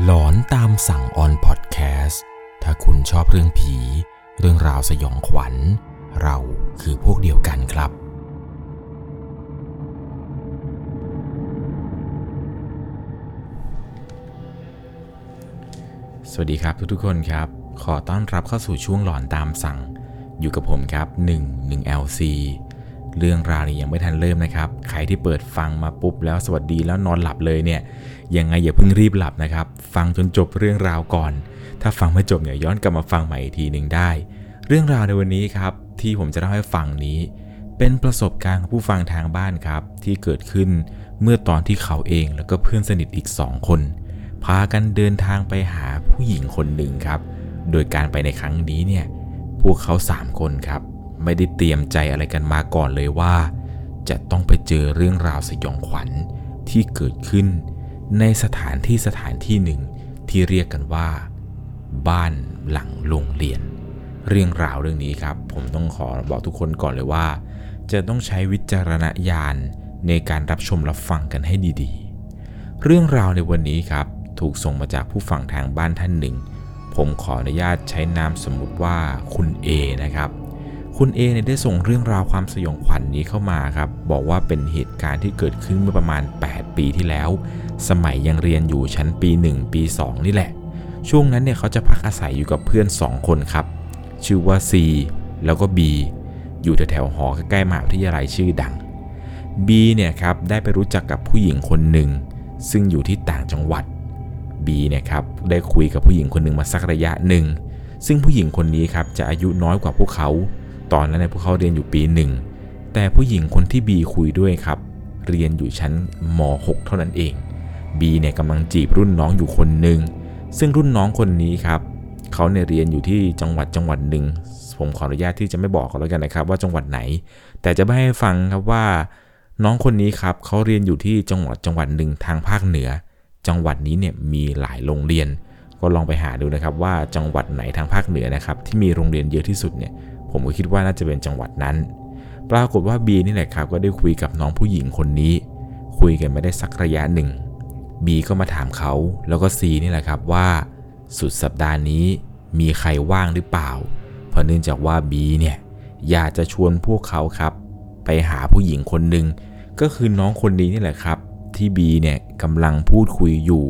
หลอนตามสั่งออนพอดแคสต์ถ้าคุณชอบเรื่องผี เรื่องราวสยองขวัญ เราคือพวกเดียวกันครับ สวัสดีครับทุกๆคนครับ ขอต้อนรับเข้าสู่ช่วงหลอนตามสั่ง อยู่กับผมครับ 1 1 LC เรื่องราวนี้ยังไม่ทันเริ่มนะครับ ใครที่เปิดฟังมาปุ๊บแล้วสวัสดีแล้วนอนหลับเลยเนี่ย ยังไงอย่าเพิ่งรีบหลับนะครับ ฟังจนจบเรื่องราวก่อน ถ้าฟังไม่จบเนี่ยย้อนกลับมาฟังใหม่อีกทีหนึ่งได้ เรื่องราวในวันนี้ครับที่ผมจะเล่าให้ฟังนี้ เป็นประสบการณ์ของผู้ฟังทางบ้านครับ ที่เกิดขึ้นเมื่อตอนที่เขาเองแล้วก็เพื่อนสนิทอีก2คน พากันเดินทางไปหาผู้หญิงคนหนึ่งครับ โดยการไปในครั้งนี้เนี่ยพวกเขา 3 คนครับ ไม่ได้เตรียมใจอะไรกันมาก่อนเลยว่า จะต้องไปเจอเรื่องราวสยองขวัญที่เกิดขึ้น ในสถานที่สถานที่หนึ่งที่เรียกกันว่า บ้านหลังโรงเรียน เรื่องราวเรื่องนี้ครับ ผมต้องขอบอกทุกคนก่อนเลยว่า จะต้องใช้วิจารณญาณในการรับชมรับฟังกันให้ดีๆ เรื่องราวในวันนี้ครับ ถูกส่งมาจากผู้ฟังทางบ้านท่านหนึ่ง ผมขออนุญาตใช้นามสมมุติว่าคุณ A นะครับ คุณเอเนี่ยได้ส่งเรื่องราวความสยองขวัญนนี้เข้ามาครับ บอกว่าเป็นเหตุการณ์ที่เกิดขึ้นเมื่อประมาณ 8 ปีที่แล้ว สมัยยังเรียนอยู่ชั้นปี 1 ปี 2 นี่แหละ ช่วงนั้นเนี่ยเขาจะพักอาศัยอยู่กับเพื่อน 2 คนครับ ชื่อว่า C แล้วก็ B อยู่แถวๆหอใกล้ๆมหาวิทยาลัยชื่อดัง B เนี่ยครับได้ไปรู้จักกับผู้หญิงคนหนึ่งซึ่งอยู่ที่ต่างจังหวัด B เนี่ยครับได้คุยกับผู้หญิงคนหนึ่งมาสักระยะหนึ่งซึ่งผู้หญิงคนนี้ครับจะอายุน้อยกว่าพวกเขา ตอนนั้นเนี่ยพวกเขาเรียนอยู่ปีหนึ่งแต่ผู้หญิงคนที่ B คุยด้วยครับ เรียนอยู่ชั้นม .6 เท่านั้นเอง B เนี่ยกำลังจีบรุ่นน้องอยู่คนหนึ่งซึ่งรุ่นน้องคนนี้ครับเขาเนี่ยเรียนอยู่ที่จังหวัดจังหวัดหนึ่งผมขออนุญาตที่จะไม่บอกก็แล้วกันนะครับ ว่าจังหวัดไหน แต่จะไม่ให้ฟังครับว่า น้องคนนี้ครับเขาเรียนอยู่ที่จังหวัดจังหวัดหนึ่งทางภาคเหนือ จังหวัดนี้เนี่ยมีหลายโรงเรียน ก็ลองไปหาดูนะครับว่าจังหวัดไหนทางภาคเหนือนะครับที่มีโรงเรียนเยอะที่สุดเนี่ย ผมก็คิดว่าน่าจะเป็นจังหวัดนั้น ปรากฏว่าบีนี่แหละครับ ก็ได้คุยกับน้องผู้หญิงคนนี้ คุยกันไม่ได้สักระยะหนึ่งบีก็มาถามเขาแล้วก็ซีนี่แหละครับว่า สุดสัปดาห์นี้มีใครว่างหรือเปล่า เพราะเนื่องจากว่าบีเนี่ยอยากจะชวนพวกเขาครับ ไปหาผู้หญิงคนหนึ่งก็คือน้องคนนี้นี่แหละครับ ที่บีเนี่ยกำลังพูดคุยอยู่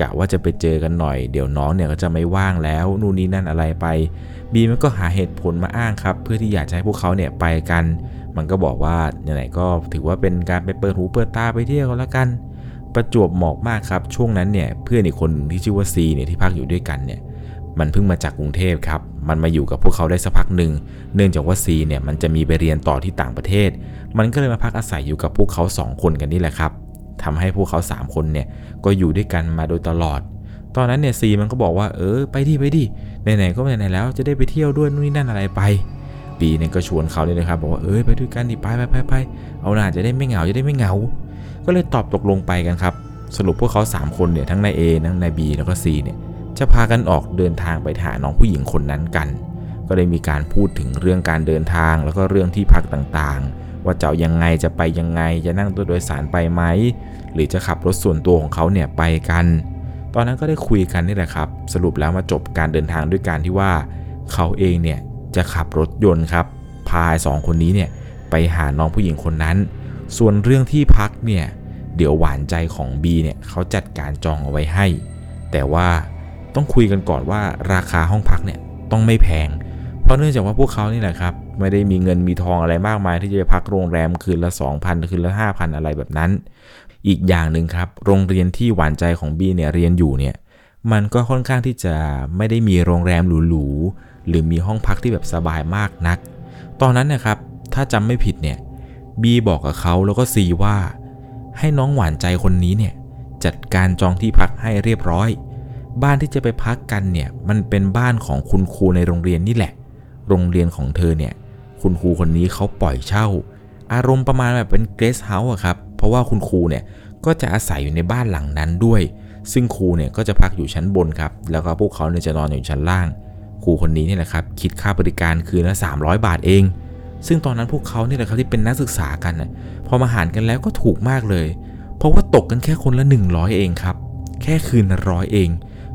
กะว่าจะไปเจอกันหน่อย เดี๋ยวน้องเนี่ยก็จะไม่ว่างแล้ว นู่นนี่นั่นอะไรไป บีมันก็หาเหตุผลมาอ้างครับ เพื่อที่อยากจะให้พวกเขาเนี่ยไปกัน มันก็บอกว่าไหนๆก็ถือว่าเป็นการไปเปิดหูเปิดตาไปเที่ยวกันแล้วกัน ประจวบเหมาะมากครับ ช่วงนั้นเนี่ยเพื่อนอีกคนที่ชื่อว่าซีเนี่ยที่พักอยู่ด้วยกันเนี่ยมันเพิ่งมาจากกรุงเทพครับ มันมาอยู่กับพวกเขาได้สักพักหนึ่ง เนื่องจากว่าซีเนี่ยมันจะมีไปเรียนต่อที่ต่างประเทศ มันก็เลยมาพักอาศัยอยู่กับพวกเขา 2 คนกันนี่แหละครับทำให้พวกเขา 3 คนเนี่ยก็อยู่ด้วยกันมาโดยตลอด ตอนนั้นเนี่ยซีมันก็บอกว่าเออไปดิไปดิไหนๆก็ไหนๆแล้วจะได้ไปเที่ยวด้วยนู่นนี่นั่นอะไรไปบีเนี่ยก็ชวนเขาเลยนะครับบอกว่าเออไปด้วยกันดิไปไปไปไปเอาหน่าจะได้ไม่เหงาจะได้ไม่เหงา ก็เลยตอบตกลงไปกันครับ สรุปพวกเขา 3 คนเนี่ยทั้งนาย A ทั้งนาย B แล้วก็ C เนี่ยจะพากันออกเดินทางไปหาน้องผู้หญิงคนนั้นกัน ก็ได้มีการพูดถึงเรื่องการเดินทางแล้วก็เรื่องที่พักต่างๆ ว่าจะยังไงจะไปยังไงจะนั่งตัวโดยสารไปไหมหรือจะขับรถส่วนตัวของเขาเนี่ยไปกัน ตอนนั้นก็ได้คุยกันนี่แหละครับ สรุปแล้วมาจบการเดินทางด้วยการที่ว่า เขาเองเนี่ยจะขับรถยนต์ครับ พาสองคนนี้เนี่ยไปหาน้องผู้หญิงคนนั้น ส่วนเรื่องที่พักเนี่ยเดี๋ยวหวานใจของ B เนี่ยเขาจัดการจองเอาไว้ให้ แต่ว่าต้องคุยกันก่อนว่าราคาห้องพักเนี่ยต้องไม่แพง เพราะเนื่องจากว่าพวกเขานี่แหละครับไม่ได้มีเงินมีทองอะไรมากมายที่จะไปพักโรงแรมคืนละ 2,000 คืนละ 5,000 อะไรแบบนั้น อีกอย่างหนึ่งครับ โรงเรียนที่หวานใจของบีเนี่ยเรียนอยู่เนี่ย มันก็ค่อนข้างที่จะไม่ได้มีโรงแรมหรูๆ หรือมีห้องพักที่แบบสบายมากนัก ตอนนั้นนะครับ ถ้าจำไม่ผิดเนี่ยบีบอกกับเขาแล้วก็ซีว่า ให้น้องหวานใจคนนี้เนี่ย จัดการจองที่พักให้เรียบร้อย บ้านที่จะไปพักกันเนี่ย มันเป็นบ้านของคุณครูในโรงเรียนนี่แหละ โรงเรียนของเธอเนี่ย คุณครูคนนี้เขาปล่อยเช่า อารมณ์ประมาณแบบเป็น guest house อะครับ เพราะว่าคุณครูเนี่ยก็จะอาศัยอยู่ในบ้านหลังนั้นด้วย ซึ่งครูเนี่ยก็จะพักอยู่ชั้นบนครับ แล้วก็พวกเขาเนี่ยจะนอนอยู่ชั้นล่าง ครูคนนี้นี่แหละครับคิดค่าบริการคืนละ300 บาทเอง ซึ่งตอนนั้นพวกเขาเนี่ยแหละครับที่เป็นนักศึกษากันนะพอมาหารกันแล้วก็ถูกมากเลย เพราะว่าตกกันแค่คนละ 100 เองครับ แค่คืนละร้อยเอง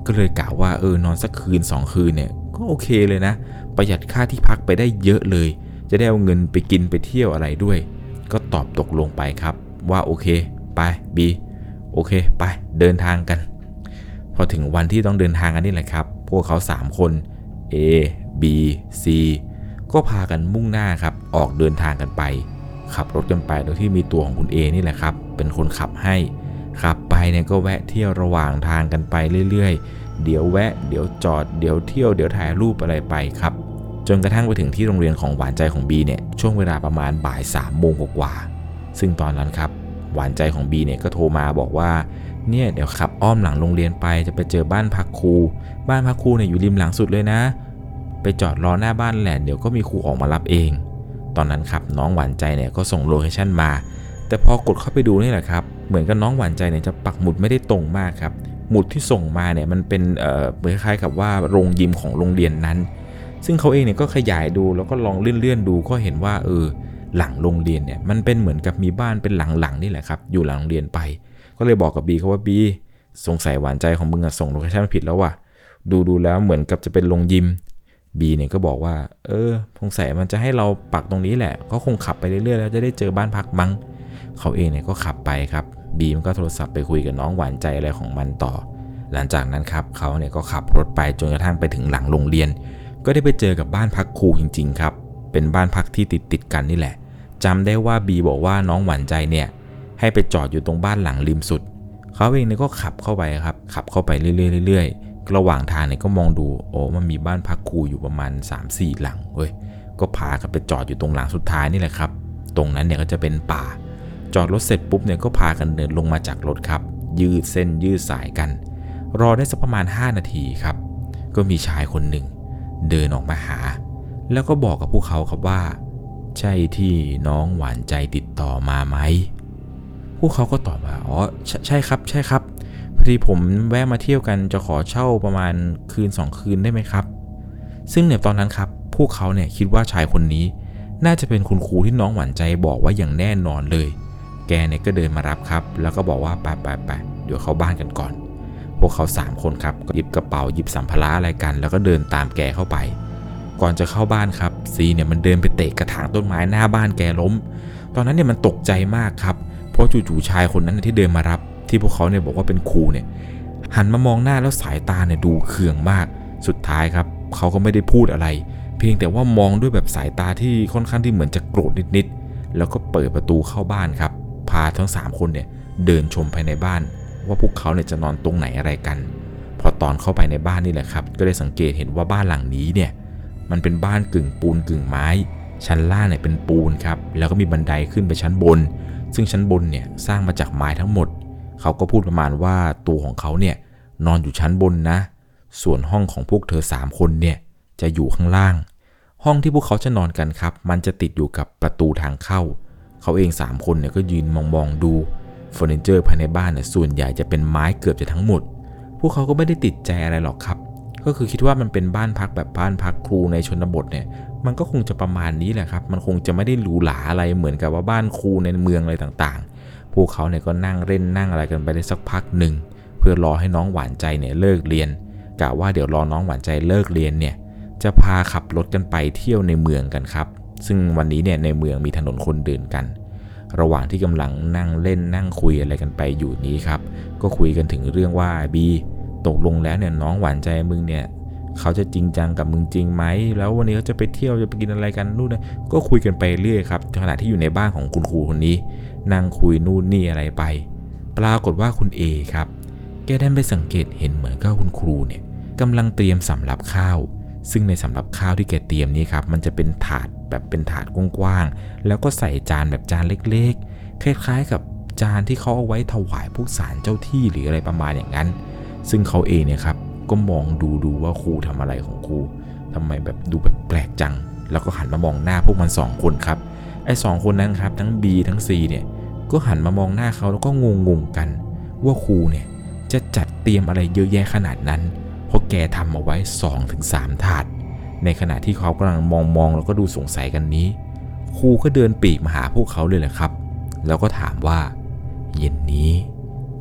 ก็เลยกะว่าเออนอนสักคืน 2 คืนเนี่ยก็โอเคเลยนะ ประหยัดค่าที่พักไปได้เยอะเลย จะได้เอาเงินไปกินไปเที่ยวอะไรด้วย ก็ตอบตกลงไปครับ ว่าโอเคไปบีโอเคไปเดินทางกัน พอถึงวันที่ต้องเดินทางกันนี่แหละครับ พวกเขา 3 คน A B C ก็พากันมุ่งหน้าครับออกเดินทางกันไป ขับรถกันไปโดยที่มีตัวของคุณ A นี่แหละครับ เป็นคนขับให้ขับไปเนี่ยก็แวะเที่ยวระหว่างทางกันไปเรื่อยๆ เดี๋ยวแวะ เดี๋ยวจอด เดี๋ยวเที่ยว เดี๋ยวถ่ายรูปอะไรไปครับ จนกระทั่งไปถึงที่โรงเรียนของหวานใจของ B เนี่ย ช่วงเวลาประมาณบ่าย3ามโมงกว่าๆ ซึ่งตอนนั้นครับหวานใจของ B เนี่ยก็โทรมาบอกว่าเนี่ยเดี๋ยวขับอ้อมหลังโรงเรียนไปจะไปเจอบ้านพักครู บ้านพักครูเนี่ยอยู่ริมหลังสุดเลยนะ ไปจอดรอหน้าบ้านแหละเดี๋ยวก็มีครูออกมารับเอง ตอนนั้นครับน้องหวานใจเนี่ยก็ส่ง location มา แต่พอกดเข้าไปดูนี่แหละครับเหมือนกับน้องหวานใจเนี่ยจะปักหมุดไม่ได้ตรงมากครับหมุดที่ส่งมาเนี่ยมันเป็นเอ่อเหมือนคล้ายๆกับว่าโรงยิมของโรงเรียนนั้น ซึ่งเขาเองเนี่ยก็ขยายดูแล้วก็ลองเลื่อนๆดูก็เห็นว่าเออ หลังโรงเรียนเนี่ยมันเป็นเหมือนกับมีบ้านเป็นหลังๆนี่แหละครับอยู่หลังโรงเรียนไป ก็เลยบอกกับบีเขาว่าบีสงสัยหวานใจของมึงส่ง location ผิดแล้วว่ะดูดูแล้วเหมือนกับจะเป็นโรงยิมบีเนี่ยก็บอกว่า เออสงสัยมันจะให้เราปักตรงนี้แหละ ก็คงขับไปเรื่อยๆแล้วจะได้เจอบ้านพักมั้งเขาเองเนี่ยก็ขับไปครับบีมันก็โทรศัพท์ไปคุยกับน้องหวานใจอะไรของมันต่อ หลังจากนั้นครับเขาเนี่ยก็ขับรถไปจนกระทั่งไปถึงหลังโรงเรียน ก็ได้ไปเจอกับบ้านพักครูจริง ๆ ครับ เป็นบ้านพักที่ติดติดกันนี่แหละ จำได้ว่าบีบอกว่าน้องหวานใจเนี่ย ให้ไปจอดอยู่ตรงบ้านหลังริมสุด เขาเองเนี่ยก็ขับเข้าไปครับ ขับเข้าไปเรื่อยๆเรื่อยๆระหว่างทางเนี่ยก็มองดูโอ้มันมีบ้านพักครูอยู่ประมาณ 3-4 หลังเว้ยก็พากันไปจอดอยู่ตรงหลังสุดท้ายนี่แหละครับ ตรงนั้นเนี่ยก็จะเป็นป่า จอดรถเสร็จปุ๊บเนี่ยก็พากันเดินลงมาจากรถครับ ยืดเส้นยืดสายกัน รอได้สักประมาณ 5 นาทีครับ ก็มีชายคนหนึ่งเดินออกมาหา แล้วก็บอกกับพวกเขาครับว่า ใช่ที่น้องหวานใจติดต่อมาไหม พวกเขาก็ตอบว่า อ๋อ ใช่ครับ ใช่ครับ พอดีผมแวะมาเที่ยวกันจะขอเช่าประมาณคืน 2 คืนได้ไหมครับ ซึ่งเนี่ยตอนนั้นครับ พวกเขาเนี่ยคิดว่าชายคนนี้ น่าจะเป็นคุณครูที่น้องหวานใจบอกว่าอย่างแน่นอนเลย แกเนี่ยก็เดินมารับครับ แล้วก็บอกว่าไปไปไปเดี๋ยวเข้าบ้านกันก่อน พวกเขา3คนครับก็หยิบกระเป๋าหยิบสัมภาระอะไรกัน แล้วก็เดินตามแกเข้าไป ก่อนจะเข้าบ้านครับซีเนี่ยมันเดินไปเตะกระถางต้นไม้หน้าบ้านแกล้ม ตอนนั้นเนี่ยมันตกใจมากครับ เพราะจู่ๆชายคนนั้นที่เดินมารับ ที่พวกเขาเนี่ยบอกว่าเป็นครูเนี่ยหันมามองหน้าแล้วสายตาเนี่ยดูเคืองมาก สุดท้ายครับเขาก็ไม่ได้พูดอะไร เพียงแต่ว่ามองด้วยแบบสายตาที่ค่อนข้างที่เหมือนจะโกรธนิดๆ แล้วก็เปิดประตูเข้าบ้านครับ พาทั้ง 3 คนเนี่ยเดินชมภายในบ้าน ว่าพวกเขาเนี่ยจะนอนตรงไหนอะไรกัน พอตอนเข้าไปในบ้านนี่แหละครับ ก็ได้สังเกตเห็นว่าบ้านหลังนี้เนี่ย มันเป็นบ้านกึ่งปูนกึ่งไม้ ชั้นล่างเนี่ยเป็นปูนครับ แล้วก็มีบันไดขึ้นไปชั้นบน ซึ่งชั้นบนเนี่ยสร้างมาจากไม้ทั้งหมด เขาก็พูดประมาณว่าตัวของเขาเนี่ยนอนอยู่ชั้นบนนะ ส่วนห้องของพวกเธอสามคนเนี่ยจะอยู่ข้างล่าง ห้องที่พวกเขาจะนอนกันครับ มันจะติดอยู่กับประตูทางเข้า เขาเอง 3 คนเนี่ยก็ยืนมองมองๆดูเฟอร์นิเจอร์ภายในบ้านเนี่ยส่วนใหญ่จะเป็นไม้เกือบจะทั้งหมด พวกเขาก็ไม่ได้ติดใจอะไรหรอกครับ ก็คือคิดว่ามันเป็นบ้านพักแบบบ้านพักครูในชนบทเนี่ย มันก็คงจะประมาณนี้แหละครับ มันคงจะไม่ได้หรูหราอะไรเหมือนกับว่าบ้านครูในเมืองอะไรต่างๆ พวกเขาเนี่ยก็นั่งเล่นนั่งอะไรกันไปได้สักพักหนึ่งเพื่อรอให้น้องหวานใจเนี่ยเลิกเรียนกะว่าเดี๋ยวรอน้องหวานใจเลิกเรียนเนี่ยจะพาขับรถกันไปเที่ยวในเมืองกันครับ ซึ่งวันนี้เนี่ยในเมืองมีถนนคนเดินกัน ระหว่างที่กำลังนั่งเล่นนั่งคุยอะไรกันไปอยู่นี้ครับ ก็คุยกันถึงเรื่องว่าบี ตกลงแล้วเนี่ยน้องหวานใจมึงเนี่ยเขาจะจริงจังกับมึงจริงไหม แล้ววันนี้เขาจะไปเที่ยวจะไปกินอะไรกันนู่นนะก็คุยกันไปเรื่อยครับขณะที่อยู่ในบ้านของคุณครูคนนี้ นั่งคุยนู่นนี่อะไรไป ปรากฏว่าคุณเอครับ แกได้ไปสังเกตเห็นเหมือนกับคุณครูเนี่ยกำลังเตรียมสำหรับข้าว ซึ่งในสำหรับข้าวที่แกเตรียมนี้ครับมันจะเป็นถาดแบบเป็นถาดกว้างๆ แล้วก็ใส่จานแบบจานเล็กๆ คล้ายๆ กับจานที่เขาเอาไว้ถวายพวกสารเจ้าที่หรืออะไรประมาณอย่างนั้น ซึ่งเขาเองเนี่ยครับก็มองดูดูว่าครูทำอะไรของครูทำไมแบบดูแบบแปลกจัง แล้วก็หันมามองหน้าพวกมันสองคนครับไอ้สองคนนั้นครับทั้ง B ทั้ง C เนี่ยก็หันมามองหน้าเขาแล้วก็งงๆกัน ว่าครูเนี่ยจะจัดเตรียมอะไรเยอะแยะขนาดนั้น เพราะแกทำเอาไว้ 2-3 ถาด ในขณะที่เขากำลังมองมองแล้วก็ดูสงสัยกันนี้ ครูก็เดินปีกมาหาพวกเขาเลยแหละครับ แล้วก็ถามว่า เย็นนี้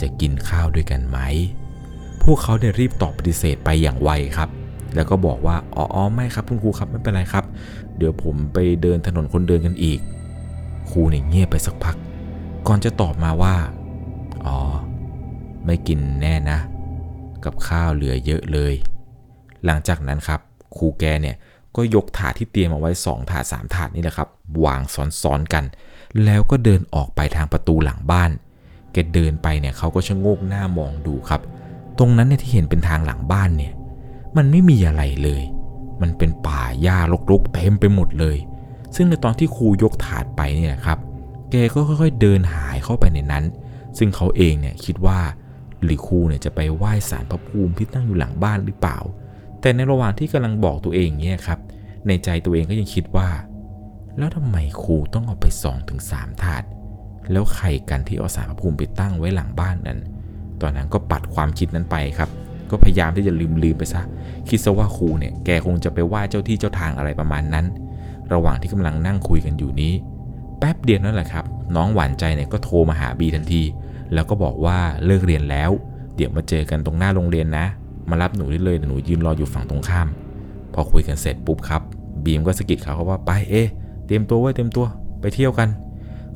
จะกินข้าวด้วยกันไหม พวกเขาเนี่ยรีบตอบปฏิเสธไปอย่างไวครับ แล้วก็บอกว่าอ๋อไม่ครับคุณครูครับไม่เป็นไรครับ เดี๋ยวผมไปเดินถนนคนเดินกันอีก ครูเนี่ยเงียบไปสักพัก ก่อนจะตอบมาว่า อ๋อ ไม่กินแน่นะ กับข้าวเหลือเยอะเลย หลังจากนั้นครับ ครูแกเนี่ยก็ยกถาดที่เตรียมเอาไว้สองถาดสามถาดนี่แหละครับ วางซ้อนๆกัน แล้วก็เดินออกไปทางประตูหลังบ้าน แกเดินไปเนี่ยเขาก็ชะโงกหน้ามองดูครับ ตรงนั้นเนี่ยที่เห็นเป็นทางหลังบ้านเนี่ย มันไม่มีอะไรเลย มันเป็นป่าหญ้ารกๆเต็มไปหมดเลย ซึ่งในตอนที่ครูยกถาดไปเนี่ยครับ แกก็ค่อยๆเดินหายเข้าไปในนั้น ซึ่งเขาเองเนี่ยคิดว่าหรือครูเนี่ยจะไปไหว้ศาลพระภูมิที่ตั้งอยู่หลังบ้านหรือเปล่า แต่ในระหว่างที่กำลังบอกตัวเองเนี่ยครับ ในใจตัวเองก็ยังคิดว่า แล้วทำไมครูต้องเอาไปสองถึงสามถาด แล้วใครกันที่เอาสารพระภูมิไปตั้งไว้หลังบ้านนั้น ตอนนั้นก็ปัดความคิดนั้นไปครับ ก็พยายามที่จะลืมลืมไปซะ คิดซะว่าครูเนี่ยแกคงจะไปไหว้เจ้าที่เจ้าทางอะไรประมาณนั้น ระหว่างที่กำลังนั่งคุยกันอยู่นี้ แป๊บเดียวนั่นแหละครับ น้องหวานใจเนี่ยก็โทรมาหาบีทันที แล้วก็บอกว่าเลิกเรียนแล้ว เดี๋ยวมาเจอกันตรงหน้าโรงเรียนนะ มารับหนูได้เลยหนูยืนรออยู่ฝั่งตรงข้าม พอคุยกันเสร็จปุ๊บครับบีมก็สะกิดเขาเขาว่าไปเอ๊ะเตรียมตัวไว้เตรียมตัวไปเที่ยวกัน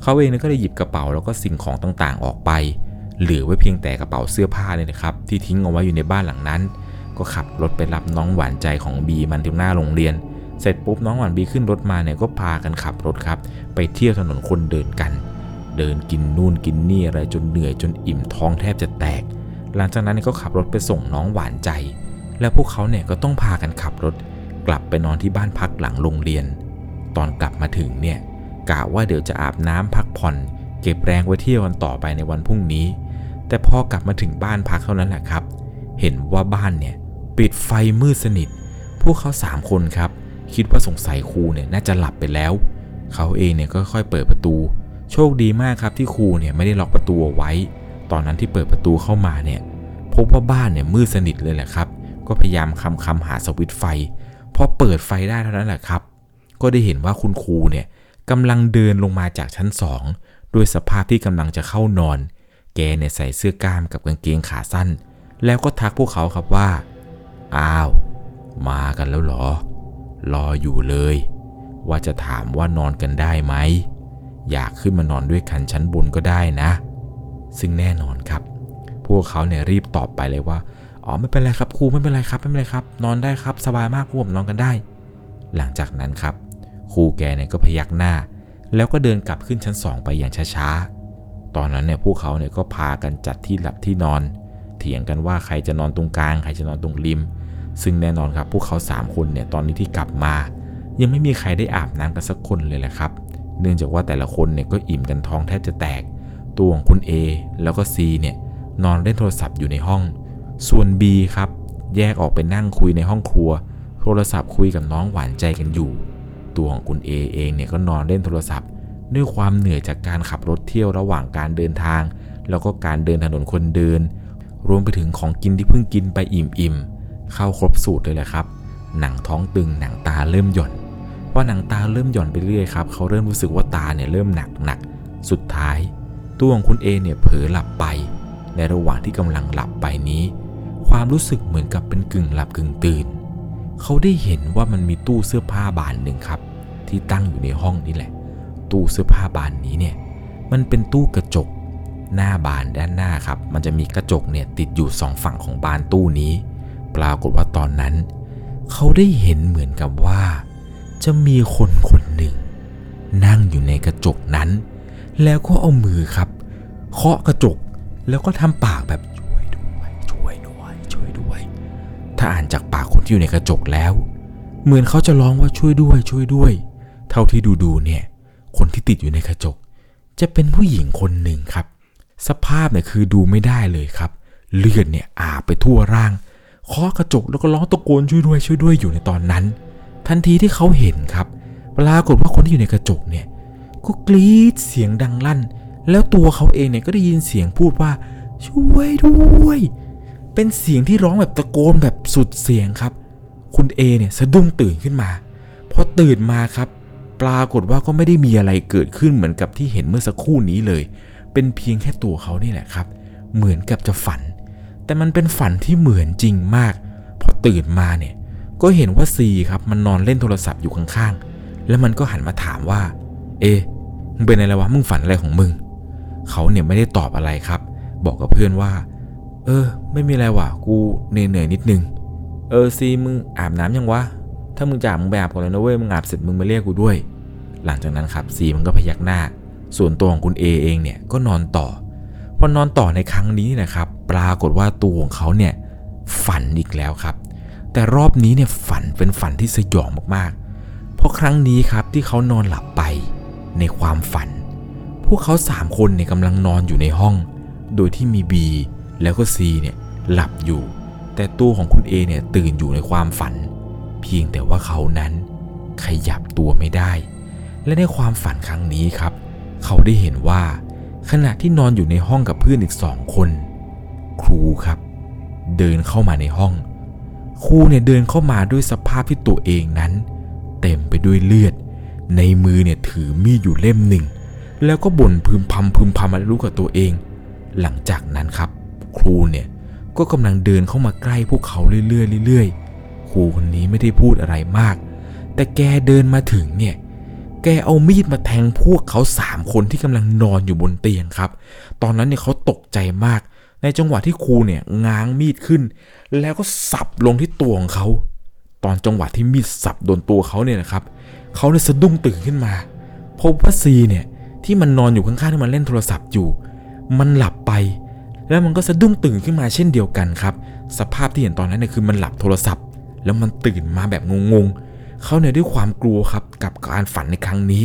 เขาเองก็ได้หยิบกระเป๋าแล้วก็สิ่งของต่างๆออกไป เหลือไว้เพียงแต่กระเป๋าเสื้อผ้าเลยนะครับ ที่ทิ้งเอาไว้อยู่ในบ้านหลังนั้น ก็ขับรถไปรับน้องหวานใจของบีมันที่หน้าโรงเรียน เสร็จปุ๊บน้องหวานบีขึ้นรถมาเนี่ยก็พากันขับรถครับ ไปเที่ยวถนนคนเดินกัน เดินกินนู่นกินนี่อะไรจนเหนื่อยจนอิ่มท้องแทบจะแตก หลังจากนั้นก็ขับรถไปส่งน้องหวานใจ แล้วพวกเขาเนี่ยก็ต้องพากันขับรถ กลับไปนอนที่บ้านพักหลังโรงเรียน ตอนกลับมาถึงเนี่ยกะว่าเดี๋ยวจะอาบน้ำพักผ่อน เก็บแรงไว้เที่ยวกันต่อไปในวันพรุ่งนี้ แต่พอกลับมาถึงบ้านพักเท่านั้นแหละครับ เห็นว่าบ้านเนี่ยปิดไฟมืดสนิท พวกเขาสามคนครับ คิดว่าสงสัยครูเนี่ยน่าจะหลับไปแล้ว เขาเองเนี่ยก็ค่อยเปิดประตู โชคดีมากครับที่ครูเนี่ยไม่ได้ล็อกประตูไว้ ตอนนั้นที่เปิดประตูเข้ามาเนี่ย พบว่าบ้านเนี่ยมืดสนิทเลยแหละครับ ก็พยายามคำคำหาสวิตช์ไฟ พอเปิดไฟได้เท่านั้นแหละครับ ก็ได้เห็นว่าคุณครูเนี่ยกำลังเดินลงมาจากชั้นสองด้วยสภาพที่กำลังจะเข้านอน แกเนี่ยใส่เสื้อกล้ามกับกางเกงขาสั้น แล้วก็ทักพวกเขาครับว่า อ้าว มากันแล้วเหรอ รออยู่เลย ว่าจะถามว่านอนกันได้ไหม อยากขึ้นมานอนด้วยกันชั้นบนก็ได้นะ ซึ่งแน่นอนครับ พวกเขาเนี่ยรีบตอบไปเลยว่า อ๋อไม่เป็นไรครับครูไม่เป็นไรครับไม่เป็นไรครับ นอนได้ครับสบายมากพวกผมนอนกันได้ หลังจากนั้นครับครูแกเนี่ยก็พยักหน้า แล้วก็เดินกลับขึ้นชั้นสองไปอย่างช้าๆ ตอนนั้นเนี่ยพวกเขาเนี่ยก็พากันจัดที่หลับที่นอน เถียงกันว่าใครจะนอนตรงกลาง ใครจะนอนตรงริม ซึ่งแน่นอนครับพวกเขา 3 คนเนี่ยตอนนี้ที่กลับมา ยังไม่มีใครได้อาบน้ำกันสักคนเลยแหละครับ เนื่องจากว่าแต่ละคนเนี่ยก็อิ่มกันท้องแทบจะแตก ตัวของคุณ A แล้วก็ C เนี่ยนอนเล่นโทรศัพท์อยู่ในห้อง ส่วน B ครับแยกออกไปนั่งคุยในห้องครัว โทรศัพท์คุยกับน้องหวานใจกันอยู่ ตัวของคุณ A เองเนี่ยก็นอนเล่นโทรศัพท์ ด้วยความเหนื่อยจากการขับรถเที่ยวระหว่างการเดินทาง แล้วก็การเดินถนนคนเดิน รวมไปถึงของกินที่เพิ่งกินไปอิ่มๆเข้าครบสูตรเลยแหละครับ หนังท้องตึงหนังตาเริ่มหย่อนพอหนังตาเริ่มหย่อนไปเรื่อยครับเขาเริ่มรู้สึกว่าตาเนี่ยเริ่มหนักหนักสุดท้าย ตัวของคุณเอเนี่ยเผลอหลับไป ในระหว่างที่กำลังหลับไปนี้ ความรู้สึกเหมือนกับเป็นกึ่งหลับกึ่งตื่น เขาได้เห็นว่ามันมีตู้เสื้อผ้าบานหนึ่งครับ ที่ตั้งอยู่ในห้องนี่แหละ ตู้เสื้อผ้าบานนี้เนี่ย มันเป็นตู้กระจกหน้าบานด้านหน้าครับ มันจะมีกระจกเนี่ยติดอยู่สองฝั่งของบานตู้นี้ ปรากฏว่าตอนนั้น เขาได้เห็นเหมือนกับว่า จะมีคนคนหนึ่ง นั่งอยู่ในกระจกนั้น แล้วก็เอามือครับเคาะกระจกแล้วก็ทำปากแบบช่วยด้วยช่วยด้วยช่วยด้วย ถ้าอ่านจากปากคนที่อยู่ในกระจกแล้ว เหมือนเขาจะร้องว่าช่วยด้วย ช่วยด้วย เท่าที่ดูดูเนี่ย คนที่ติดอยู่ในกระจก จะเป็นผู้หญิงคนหนึ่งครับ สภาพเนี่ยคือดูไม่ได้เลยครับ เลือดเนี่ยอาบไปทั่วร่างเคาะกระจกแล้วก็ร้องตะโกนช่วยด้วยช่วยด้วยอยู่ในตอนนั้น ทันทีที่เขาเห็นครับปรากฏว่าคนที่อยู่ในกระจกเนี่ยก็กรีดเสียงดังลั่น แล้วตัวเขาเองเนี่ยก็ได้ยินเสียงพูดว่าช่วยด้วย เป็นเสียงที่ร้องแบบตะโกนแบบสุดเสียงครับ คุณเอเนี่ยสะดุ้งตื่นขึ้นมาพอตื่นมาครับ ปรากฏว่าก็ไม่ได้มีอะไรเกิดขึ้นเหมือนกับที่เห็นเมื่อสักครู่นี้เลย เป็นเพียงแค่ตัวเขานี่แหละครับ เหมือนกับจะฝัน แต่มันเป็นฝันที่เหมือนจริงมาก พอตื่นมาเนี่ย ก็เห็นว่าซีครับมันนอนเล่นโทรศัพท์อยู่ข้างๆ แล้วมันก็หันมาถามว่า เอะมึงเป็นอะไรวะ มึงฝันอะไรของมึง เขาเนี่ยไม่ได้ตอบอะไรครับ บอกกับเพื่อนว่า เออ ไม่มีอะไรว่ะ กูเหนื่อยๆนิดนึง เออซีมึงอาบน้ำยังวะ ถ้ามึงจะอาบมึงไปอาบก่อนเลยนะเว้ยมึงอาบเสร็จมึงมาเรียกกูด้วย หลังจากนั้นครับซีมันก็พยักหน้า ส่วนตัวของคุณเอเองเนี่ยก็นอนต่อพอนอนต่อในครั้งนี้นะครับ ปรากฏว่าตัวของเขาเนี่ยฝันอีกแล้วครับ แต่รอบนี้เนี่ยฝันเป็นฝันที่สยองมากๆ เพราะครั้งนี้ครับที่เขานอนหลับไปในความฝัน พวกเขาสามคนเนี่ยกำลังนอนอยู่ในห้อง โดยที่มีบีแล้วก็ซีเนี่ยหลับอยู่ แต่ตัวของคุณเอเนี่ยตื่นอยู่ในความฝัน พียงแต่ว่าเขานั้นขยับตัวไม่ได้ และในความฝันครั้งนี้ครับ เขาได้เห็นว่า ขณะที่นอนอยู่ในห้องกับเพื่อนอีกสองคน ครูครับ เดินเข้ามาในห้อง ครูเนี่ยเดินเข้ามาด้วยสภาพที่ตัวเองนั้น เต็มไปด้วยเลือด ในมือเนี่ยถือมีดอยู่เล่มหนึ่ง แล้วก็บ่นพึมพำพึมพำอะไรรู้กับตัวเอง หลังจากนั้นครับ ครูเนี่ยก็กำลังเดินเข้ามาใกล้พวกเขาเรื่อยๆเรื่อยๆ ครูคนนี้ไม่ได้พูดอะไรมาก แต่แกเดินมาถึงเนี่ย แกเอามีดมาแทงพวกเขาสามคนที่กำลังนอนอยู่บนเตียงครับ ตอนนั้นเนี่ยเขาตกใจมาก ในจังหวะที่ครูเนี่ยง้างมีดขึ้น แล้วก็สับลงที่ตัวของเขาตอนจังหวะที่มีดสับโดนตัวเขาเนี่ยนะครับเขาเลยสะดุ้งตื่นขึ้นมา พบว่าซีเนี่ยที่มันนอนอยู่ข้างๆที่มันเล่นโทรศัพท์อยู่ มันหลับไป แล้วมันก็สะดุ้งตื่นขึ้นมาเช่นเดียวกันครับ สภาพที่เห็นตอนนั้นเนี่ยคือมันหลับโทรศัพท์ แล้วมันตื่นมาแบบงงๆ เขาเนี่ยด้วยความกลัวครับกับการฝันในครั้งนี้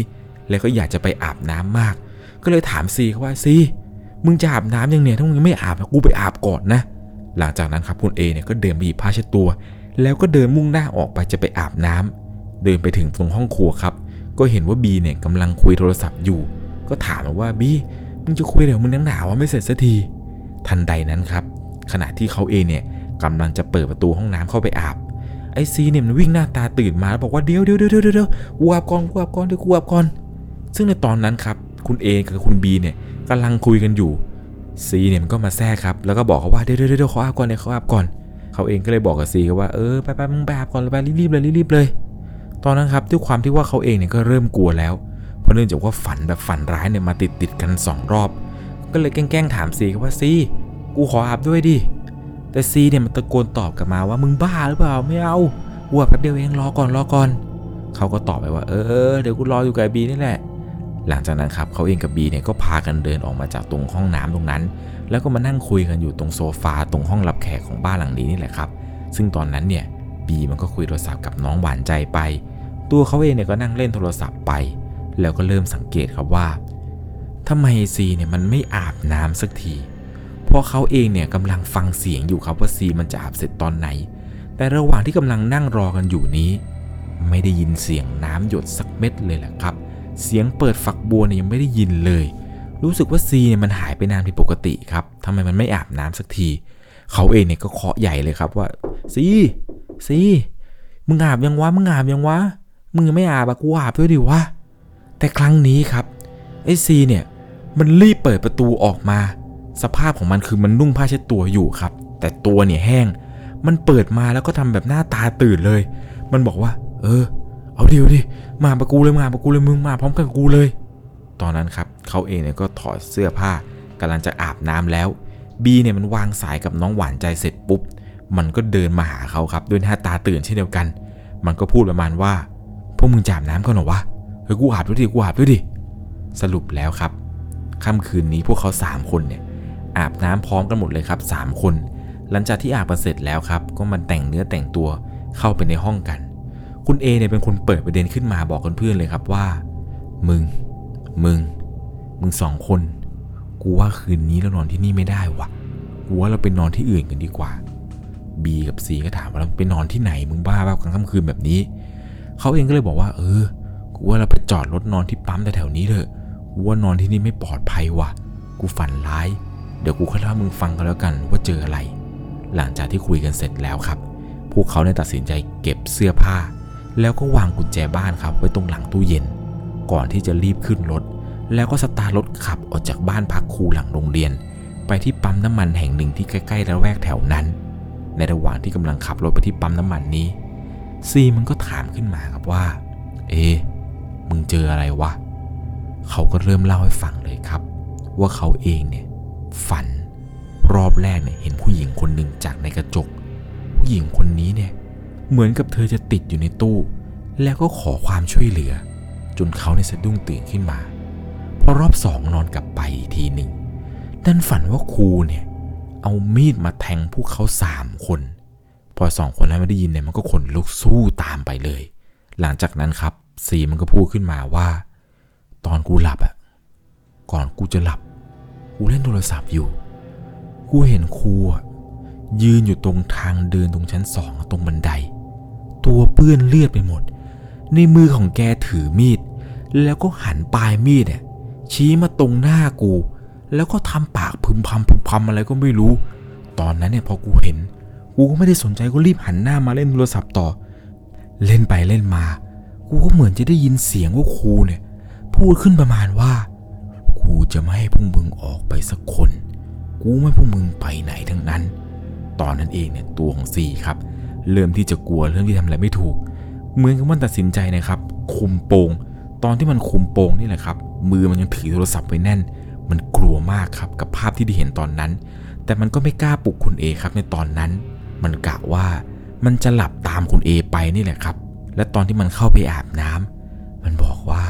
แล้วก็อยากจะไปอาบน้ำมาก ก็เลยถามซีเขาว่าซีมึงจะอาบน้ำยังเนี่ยถ้ามึงไม่อาบกูไปอาบก่อนนะ หลังจากนั้นครับคุณเอเนี่ยก็เดินไปหยิบผ้าเช็ดตัว แล้วก็เดินมุ่งหน้าออกไปจะไปอาบน้ำเดินไปถึงตรงห้องครัวครับ ก็เห็นว่าบีเนี่ยกำลังคุยโทรศัพท์อยู่ ก็ถามว่าบีมึงจะคุยเดี๋ยวมึงนังหนาวว่าไม่เสร็จสักทีทันใดนั้นครับ ขณะที่เขาเองเนี่ยกำลังจะเปิดประตูห้องน้ำเข้าไปอาบ ไอซีเนี่ยมันวิ่งหน้าตาตื่นมาแล้วบอกว่าเดี๋ยวเดี๋ยวเดี๋ยวเดี๋ยวเดี๋ยวกูอาบก่อนกูอาบก่อนเดี๋ยวกูอาบก่อน ซึ่งในตอนนั้นครับ คุณเอกับคุณบีเนี่ยกำลังคุยกันอยู่ซีเนี่ยมันก็มาแทรกครับ แล้วก็บอกเขาว่าเดี๋ยวเดี๋ยวเดี๋ยวเขาอาบก่อนเดี๋ยเขาอาบก่อน เขาเองก็เลยบอกกับซีว่าเออไปไปมึงไปอาบก่อนไปรีบๆเลยรีบๆเลย ตอนนั้นครับด้วยความที่ว่าเขาเองเนี่ยก็เริ่มกลัวแล้ว เพราะเนื่องจากว่าฝันแบบฝันร้ายเนี่ยมาติดติดกันสองรอบ ก็เลยแกล้งถามซีว่าซีกูขออาบด้วยดิ แต่ซีเนี่ยมันตะโกนตอบกลับมาว่ามึงบ้าหรือเปล่าไม่เอากูอาบแป๊บเดียวเองรอก่อนรอก่อนเขาก็ตอบไปว่า เออเดี๋ยวกูรออยู่กับบีนี่แหละ หลังจากนั้นครับเขาเองกับบีเนี่ยก็พากันเดินออกมาจากตรงห้องน้ำตรงนั้น แล้วก็มานั่งคุยกันอยู่ตรงโซฟาตรงห้องรับแขกของบ้านหลังนี้นี่แหละครับ ซึ่งตอนนั้นเนี่ยบีมันก็คุยโทรศัพท์กับน้องหวานใจไป ตัวเขาเองเนี่ยก็นั่งเล่นโทรศัพท์ไป แล้วก็เริ่มสังเกตครับว่าทำไมซีเนี่ยมันไม่อาบน้ำสักที เพราะเขาเองเนี่ยกำลังฟังเสียงอยู่ครับว่าซีมันจะอาบเสร็จตอนไหน แต่ระหว่างที่กำลังนั่งรอกันอยู่นี้ ไม่ได้ยินเสียงน้ำหยดสักเม็ดเลยแหละครับ เสียงเปิดฝักบัวเนี่ยยังไม่ได้ยินเลย รู้สึกว่าซีเนี่ยมันหายไปนานผิดปกติครับทำไมมันไม่อาบน้ำสักที เขาเองเนี่ยก็เคาะใหญ่เลยครับว่าซีซีมึงอาบยังวะมึงอาบยังวะมึงยังไม่อาบอะกูอาบด้วยดิวะแต่ครั้งนี้ครับไอซีเนี่ยมันรีบเปิดประตูออกมา สภาพของมันคือมันนุ่งผ้าเช็ดตัวอยู่ครับ แต่ตัวเนี่ยแห้ง มันเปิดมาแล้วก็ทำแบบหน้าตาตื่นเลย มันบอกว่า เออ เอาเดียวดิ มาปะกูเลยมาปะกูเลยมึงมาพร้อมกันกับกูเลย ตอนนั้นครับเขาเองเนี่ยก็ถอดเสื้อผ้ากำลังจะอาบน้ำแล้ว บีเนี่ยมันวางสายกับน้องหวานใจเสร็จปุ๊บ มันก็เดินมาหาเขาครับด้วยหน้าตาตื่นเช่นเดียวกัน มันก็พูดประมาณว่า พวกมึงจาบน้ำกันหรอวะ เฮ้ยกูอาบด้วยดิ กูอาบด้วยดิ สรุปแล้วครับ ค่ำคืนนี้พวกเขาสามคนเนี่ย อาบน้ำพร้อมกันหมดเลยครับสามคน หลังจากที่อาบเสร็จแล้วครับ ก็มันแต่งเนื้อแต่งตัวเข้าไปในห้องกัน คุณเอเนี่ยเป็นคนเปิดประเด็นขึ้นมาบอกเพื่อนๆเลยครับว่า มึง มึง มึงสองคน กูว่าคืนนี้เรานอนที่นี่ไม่ได้วะกูว่าเราไปนอนที่อื่นกันดีกว่าบีกับซีก็ถามว่าเราไปนอนที่ไหนมึงบ้าเปล่ากลางค่ำคืนแบบนี้ เขาเองก็เลยบอกว่า เออ กูว่าเราไปจอดรถนอนที่ปั๊มแถวๆนี้เถอะกูว่านอนที่นี่ไม่ปลอดภัยว่ะ กูฝันร้าย เดี๋ยวกูค่อยเล่ามึงฟังกันแล้วกันว่าเจออะไร หลังจากที่คุยกันเสร็จแล้วครับ พวกเขาได้ตัดสินใจเก็บเสื้อผ้า แล้วก็วางกุญแจบ้านครับไว้ตรงหลังตู้เย็น ก่อนที่จะรีบขึ้นรถ แล้วก็สตาร์รถขับออกจากบ้านพักครูหลังโรงเรียน ไปที่ปั๊มน้ำมันแห่งหนึ่งที่ใกล้ๆระแวกแถวนั้น ในระหว่างที่กำลังขับรถไปที่ปั๊มน้ำมันนี้ซีมันก็ถามขึ้นมาครับว่า เอะมึงเจออะไรวะ เขาก็เริ่มเล่าให้ฟังเลยครับ ว่าเขาเองเนี่ย ฝัน รอบแรกเนี่ยเห็นผู้หญิงคนหนึ่งจากในกระจก ผู้หญิงคนนี้เนี่ยเหมือนกับเธอจะติดอยู่ในตู้ แล้วก็ขอความช่วยเหลือ จนเขาในยสะดุ้งตื่นขึ้นมา พอรอบสองนอนกลับไปอีกทีหนึ่งดันฝันว่าครูเนี่ยเอามีดมาแทงพวกเขาสามคน พอสองคนนั้นไม่ได้ยินเนี่ยมันก็ขนลุกสู้ตามไปเลย หลังจากนั้นครับซีมันก็พูดขึ้นมาว่า ตอนกูหลับอะก่อนกูจะหลับ กูเล่นโทรศัพท์อยู่ กูเห็นครูอะยืนอยู่ตรงทางเดินตรงชั้นสองตรงบันได ตัวเปื้อนเลือดไปหมด ในมือของแกถือมีด แล้วก็หันปลายมีดเนี่ยชี้มาตรงหน้ากู แล้วก็ทำปากพึมพำพึมพำอะไรก็ไม่รู้ ตอนนั้นเนี่ยพอกูเห็น กูก็ไม่ได้สนใจก็รีบหันหน้ามาเล่นโทรศัพท์ต่อ เล่นไปเล่นมา กูก็เหมือนจะได้ยินเสียงว่าครูเนี่ย พูดขึ้นประมาณว่า กูจะไม่ให้พวกมึงออกไปสักคน กูไม่ให้พวกมึงไปไหนทั้งนั้น ตอนนั้นเองเนี่ยตัวของซีครับ เริ่มที่จะกลัวเริ่มที่ทำอะไรไม่ถูก เหมือนกับมันตัดสินใจนะครับ คุมโปง ตอนที่มันคุมโปงนี่แหละครับ มือมันยังถือโทรศัพท์ไว้แน่น มันกลัวมากครับกับภาพที่ได้เห็นตอนนั้น แต่มันก็ไม่กล้าปลุกคุณเอครับในตอนนั้น มันกะว่ามันจะหลับตามคุณเอไปนี่แหละครับ และตอนที่มันเข้าไปอาบน้ำมันบอกว่า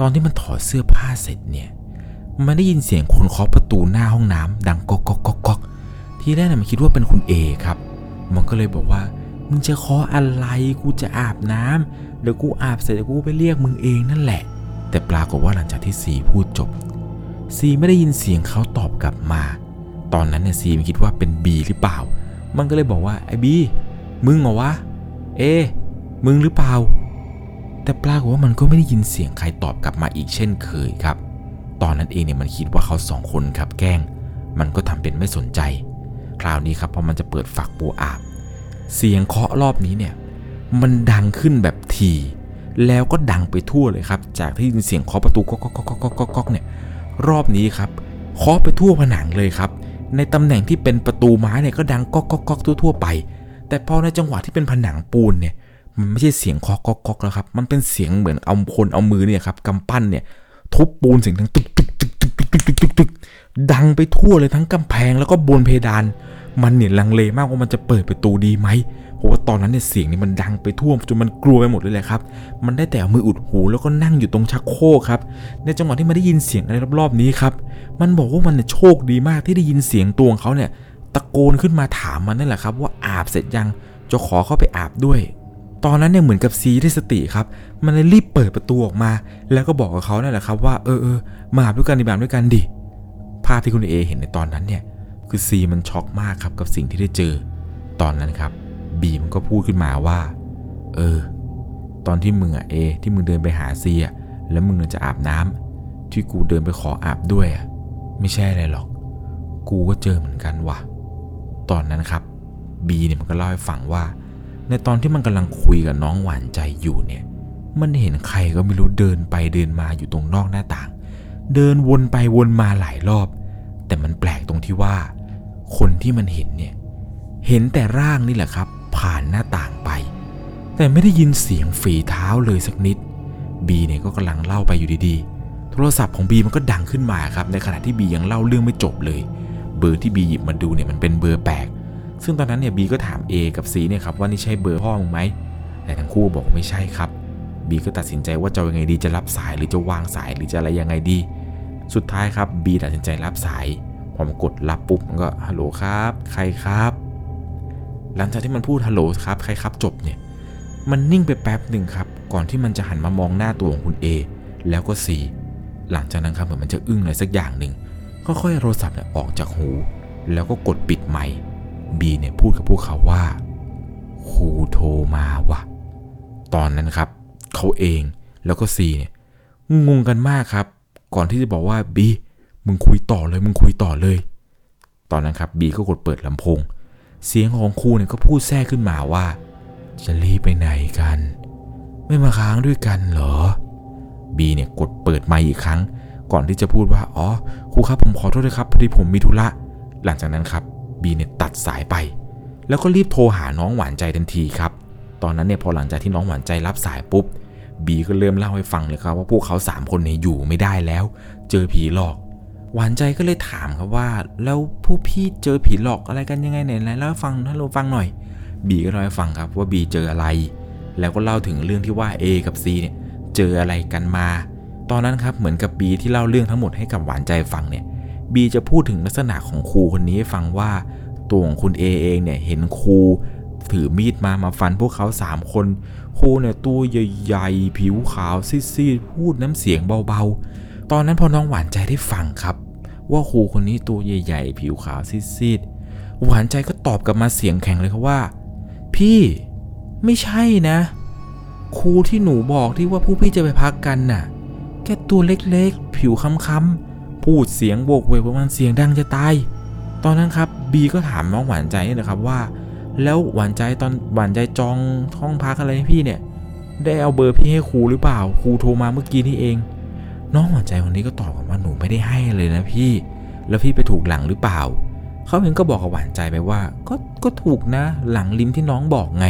ตอนที่มันถอดเสื้อผ้าเสร็จเนี่ย มันได้ยินเสียงคนเคาะประตูหน้าห้องน้ำดังก๊อกก๊อกก๊อกก๊อกที่แรกน่ะมันคิดว่าเป็นคุณเอครับ มันก็เลยบอกว่ามึงจะเคาะอะไรกูจะอาบน้ำเดี๋ยวกูอาบเสร็จเดี๋ยวกูไปเรียกมึงเองนั่นแหละ แต่ปรากฏว่าหลังจากที่ซีพูดจบซีไม่ได้ยินเสียงเขาตอบกลับมา ตอนนั้นเนี่ยซีมันคิดว่าเป็นบีหรือเปล่า มันก็เลยบอกว่าไอ้บีมึงเหรอวะ เอ มึงหรือเปล่า แต่ปรากฏว่ามันก็ไม่ได้ยินเสียงใครตอบกลับมาอีกเช่นเคยครับ ตอนนั้นเองเนี่ยมันคิดว่าเขาสองคนครับแกล้ง มันก็ทำเป็นไม่สนใจ คราวนี้ครับพอมันจะเปิดฝักบัวอาบ เสียงเคาะรอบนี้เนี่ยมันดังขึ้นแบบทีแล้วก็ดังไปทั่วเลยครับ จากที่ยินเสียงเคาะประตูก๊อกก๊อกก๊อกก๊อกก๊อกก๊อกเนี่ยรอบนี้ครับเคาะไปทั่วผนังเลยครับ ในตำแหน่งที่เป็นประตูไม้เนี่ยก็ดังก๊อกก๊อกก๊อกทั่วๆไป แต่พอในจังหวะที่เป็นผนังปูนเนี่ยมันไม่ใช่เสียงเคาะก๊อกก๊อกแล้วครับ มันเป็นเสียงเหมือนเอาคนเอามือเนี่ยครับกำปั้นเนี่ย ทุบปูนเสียงดังตึกตึกตึกตึกตึกตึกตึกตึกตึกดังไปทั่วเลยทั้งกำแพงแล้วก็บนเพดาน มันเนี่ยลังเลมากว่ามันจะเปิดประตูดีไหมเพราะว่าตอนนั้นเนี่ยเสียงนี่มันดังไปทั่วจนมันกลัวไปหมดเลยแหละครับ มันได้แต่เอามืออุดหูแล้วก็นั่งอยู่ตรงชักโครกครับ ในจังหวะที่มันได้ยินเสียงอะไรรอบๆนี้ครับ มันบอกว่ามันเนี่ยโชคดีมากที่ได้ยินเสียงตัวของเขาเนี่ยตะโกนขึ้นมาถามมันนั่นแหละครับ ว่าอาบเสร็จยังจะขอเข้าไปอาบด้วย ตอนนั้นเนี่ยเหมือนกับซีได้สติครับ มันเลยรีบเปิดประตูออกมา แล้วก็บอกกับเขานั่นแหละครับว่าเออเออมาอาบด้วยกันดีแบบด้วยกันดิ ภาพที่คุณเอเห็นในตอนนั้นเนี่ย คือซีมันช็อกมากครับกับสิ่งที่ได้เจอ ตอนนั้นครับ บีมันก็พูดขึ้นมาว่า เออ ตอนที่มึงอะเอ ที่มึงเดินไปหาซีอะแล้วมึงจะอาบน้ำที่กูเดินไปขออาบด้วยอะไม่ใช่อะไรหรอก กูก็เจอเหมือนกันว่ะ ตอนนั้นครับ บีเนี่ยมันก็เล่าให้ฟังว่า ในตอนที่มันกำลังคุยกับน้องหวานใจอยู่เนี่ย มันเห็นใครก็ไม่รู้เดินไปเดินมาอยู่ตรงนอกหน้าต่าง เดินวนไปวนมาหลายรอบ แต่มันแปลกตรงที่ว่า คนที่มันเห็นเนี่ย เห็นแต่ร่างนี่แหละครับ ผ่านหน้าต่างไป แต่ไม่ได้ยินเสียงฝีเท้าเลยสักนิด บีเนี่ยก็กำลังเล่าไปอยู่ดีๆ โทรศัพท์ของบีมันก็ดังขึ้นมาครับ ในขณะที่บียังเล่าเรื่องไม่จบเลย เบอร์ที่บีหยิบมาดูเนี่ยมันเป็นเบอร์แปลก ซึ่งตอนนั้นเนี่ยบีก็ถาม A กับ C เนี่ยครับว่านี่ใช่เบอร์พ่อมึงไหมแต่ทั้งคู่บอกไม่ใช่ครับบีก็ตัดสินใจว่าจะยังไงดีจะรับสายหรือจะวางสายหรือจะอะไรยังไงดี สุดท้ายครับบีตัดสินใจรับสายพอมันกดรับปุ๊บมันก็ฮัลโหลครับ ใครครับ หลังจากที่มันพูดฮัลโหลครับใครครับจบเนี่ยมันนิ่งไปแป๊บหนึ่งครับ ก่อนที่มันจะหันมามองหน้าตัวของคุณ A แล้วก็ C หลังจากนั้นครับเหมือนมันจะอึ้งอะไรสักอย่างหนึ่งค่อยๆโทรศัพท์เนี่ยออกจากหู แล้วก็กดปิดไมค์ บีเนี่ยพูดกับพวกเขาว่าครูโทรมาว่ะ ตอนนั้นครับ เขาเองแล้วก็ซีเนี่ยงงกันมากครับ ก่อนที่จะบอกว่าบีมึงคุยต่อเลยมึงคุยต่อเลย ตอนนั้นครับบีก็กดเปิดลำโพง เสียงของครูเนี่ยก็พูดแทรกขึ้นมาว่า จะรีบไปไหนกัน ไม่มาค้างด้วยกันเหรอบีเนี่ยกดเปิดไมค์อีกครั้ง ก่อนที่จะพูดว่าอ๋อครูครับผมขอโทษด้วยครับพอดีผมมีธุระหลังจากนั้นครับ บีเนี่ยตัดสายไป แล้วก็รีบโทรหาน้องหวานใจทันทีครับ ตอนนั้นเนี่ยพอหลังจากที่น้องหวานใจรับสายปุ๊บบีก็เริ่มเล่าให้ฟังเลยครับว่าพวกเขาสามคนเนี่ยอยู่ไม่ได้แล้ว เจอผีหลอก หวานใจก็เลยถามครับว่า แล้วพวกพี่เจอผีหลอกอะไรกันยังไงไหนเล่าฟังให้เราฟังหน่อย บีก็เล่าให้ฟังครับว่าบีเจออะไร แล้วก็เล่าถึงเรื่องที่ว่า A กับ C เนี่ยเจออะไรกันมา ตอนนั้นครับเหมือนกับบีที่เล่าเรื่องทั้งหมดให้กับหวานใจฟังเนี่ย บีจะพูดถึงลักษณะของครูคนนี้ให้ฟังว่าตัวของคุณ A เองเนี่ยเห็นครูถือมีดมามาฟันพวกเขา 3 คนครูเนี่ยตัวใหญ่ๆ ผิวขาวซีดๆพูดน้ำเสียงเบาๆ ตอนนั้นพอน้องหวานใจได้ฟังครับ ว่าครูคนนี้ตัวใหญ่ๆ ผิวขาวซีดๆหวานใจก็ตอบกลับมาเสียงแข็งเลยครับว่า พี่ไม่ใช่นะ ครูที่หนูบอกที่ว่าผู้พี่จะไปพักกันน่ะ แค่ตัวเล็กๆ ผิวค้ำๆ พูดเสียงโบกเวกประมาณเสียงดังจะตาย ตอนนั้นครับบีก็ถามน้องหวานใจนี่นะครับว่า แล้วหวานใจตอนหวานใจจองห้องพักอะไรให้พี่เนี่ย ได้เอาเบอร์พี่ให้ครูหรือเปล่าครูโทรมาเมื่อกี้นี่เอง น้องหวานใจคนนี้ก็ตอบกลับว่าหนูไม่ได้ให้เลยนะพี่ แล้วพี่ไปถูกหลังหรือเปล่าเขาเองก็บอกกับหวานใจไปว่าก็ก็ถูกนะหลังลิมที่น้องบอกไง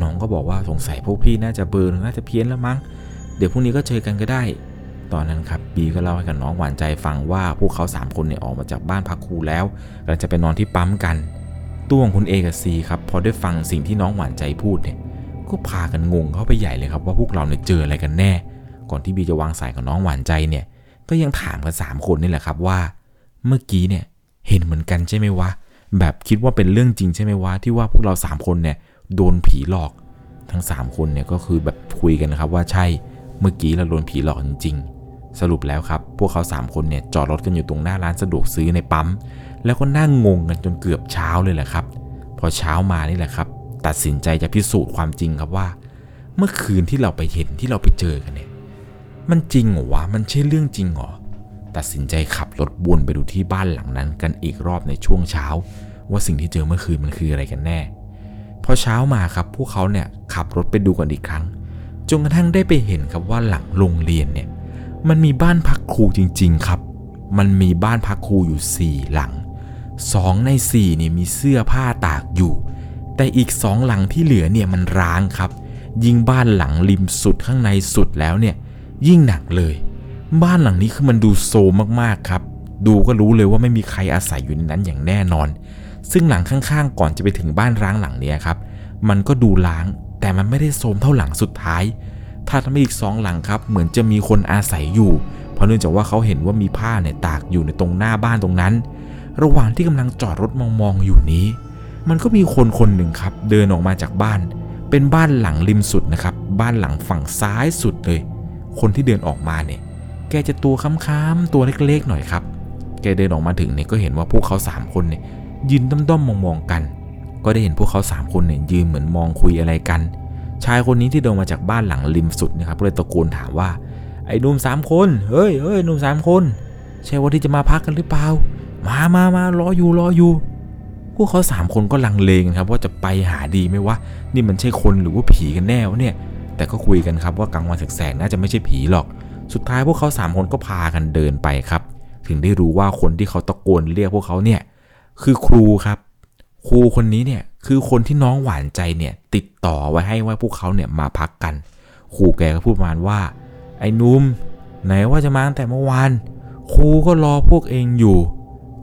น้องก็บอกว่าสงสัยพวกพี่น่าจะเบอร์น่าจะเพี้ยนแล้วมั้ง เดี๋ยวพรุ่งนี้ก็เจอกันก็ได้ ตอนนั้นครับบีก็เล่าให้กับน้องหวานใจฟังว่าพวกเขาสามคนเนี่ยออกมาจากบ้านพักครูแล้วกำลังจะไปนอนที่ปั๊มกันตัวของคุณเอกับซีครับพอได้ฟังสิ่งที่น้องหวานใจพูดเนี่ยก็พากันงงเข้าไปใหญ่เลยครับว่าพวกเราเนี่ยเจออะไรกันแน่ ก่อนที่บีจะวางสายกับน้องหวานใจเนี่ยก็ยังถามกันสามคนนี่แหละครับว่า เมื่อกี้เนี่ยเห็นเหมือนกันใช่ไหมวะแบบคิดว่าเป็นเรื่องจริงใช่ไหมวะที่ว่าพวกเราสามคนเนี่ยโดนผีหลอกทั้ง 3 คนเนี่ยก็คือแบบคุยกันนะครับว่าใช่เมื่อกี้เราโดนผีหลอกจริงๆ สรุปแล้วครับ พวกเขา 3 คนเนี่ยจอดรถกันอยู่ตรงหน้าร้านสะดวกซื้อในปั๊ม แล้วก็นั่งงงกันจนเกือบเช้าเลยแหละครับ พอเช้ามานี่แหละครับ ตัดสินใจจะพิสูจน์ความจริงครับว่า เมื่อคืนที่เราไปเห็นที่เราไปเจอกันเนี่ย มันจริงเหรอวะ มันใช่เรื่องจริงเหรอ ตัดสินใจขับรถวนไปดูที่บ้านหลังนั้น กันอีกรอบในช่วงเช้า ว่าสิ่งที่เจอเมื่อคืนมันคืออะไรกันแน่ พอเช้ามาครับ พวกเขาเนี่ยขับรถไปดูกันอีกครั้ง จนกระทั่งได้ไปเห็นครับว่าหลังโรงเรียนเนี่ย มันมีบ้านพักครูจริง ๆ ครับ มันมีบ้านพักครูอยู่ 4 หลัง 2 ใน4เนี่ยมีเสื้อผ้าตากอยู่ แต่อีก2หลังที่เหลือเนี่ยมันร้างครับ ยิ่งบ้านหลังริมสุดข้างในสุดแล้วเนี่ย ยิ่งหนักเลย บ้านหลังนี้คือมันดูโซมมากๆครับ ดูก็รู้เลยว่าไม่มีใครอาศัยอยู่ในนั้นอย่างแน่นอน ซึ่งหลังข้างๆ ก่อนจะไปถึงบ้านร้างหลังเนี้ยครับ มันก็ดูล้างแต่มันไม่ได้โทรมเท่าหลังสุดท้าย ถัดมาอีกสองหลังครับ เหมือนจะมีคนอาศัยอยู่ เพราะเนื่องจากว่าเขาเห็นว่ามีผ้าเนี่ยตากอยู่ในตรงหน้าบ้านตรงนั้น ระหว่างที่กำลังจอดรถมองๆอยู่นี้ มันก็มีคนคนหนึ่งครับ เดินออกมาจากบ้าน เป็นบ้านหลังริมสุดนะครับ บ้านหลังฝั่งซ้ายสุดเลย คนที่เดินออกมาเนี่ย แกจะตัวค้ำๆตัวเล็กๆหน่อยครับ แกเดินออกมาถึงเนี่ยก็เห็นว่าพวกเขาสามคนเนี่ยยืนด้อมๆมองๆกัน ก็ได้เห็นพวกเขา3คนเนี่ยยืนเหมือนมองคุยอะไรกัน ชายคนนี้ที่เดินมาจากบ้านหลังริมสุดนะครับก็เลยตะโกนถามว่า ไอ้หนุ่มสามคนเฮ้ยเฮ้ยหนุ่มสามคน ใช่ว่าที่จะมาพักกันหรือเปล่า มามามารออยู่รออยู่ พวกเขาสามคนก็ลังเลกันครับว่าจะไปหาดีไหมวะนี่มันใช่คนหรือว่าผีกันแน่วะเนี่ย แต่ก็คุยกันครับว่ากลางวันแสกๆน่าจะไม่ใช่ผีหรอก สุดท้ายพวกเขาสามคนก็พากันเดินไปครับ ถึงได้รู้ว่าคนที่เขาตะโกนเรียกพวกเขาเนี่ยคือครูครับ ครูคนนี้เนี่ย คือคนที่น้องหวานใจเนี่ยติดต่อไว้ให้ว่าพวกเขาเนี่ยมาพักกันครูแกก็พูดประมาณว่า ไอ้นุ่มไหนว่าจะมาตั้งแต่เมื่อวานครูก็รอพวกเองอยู่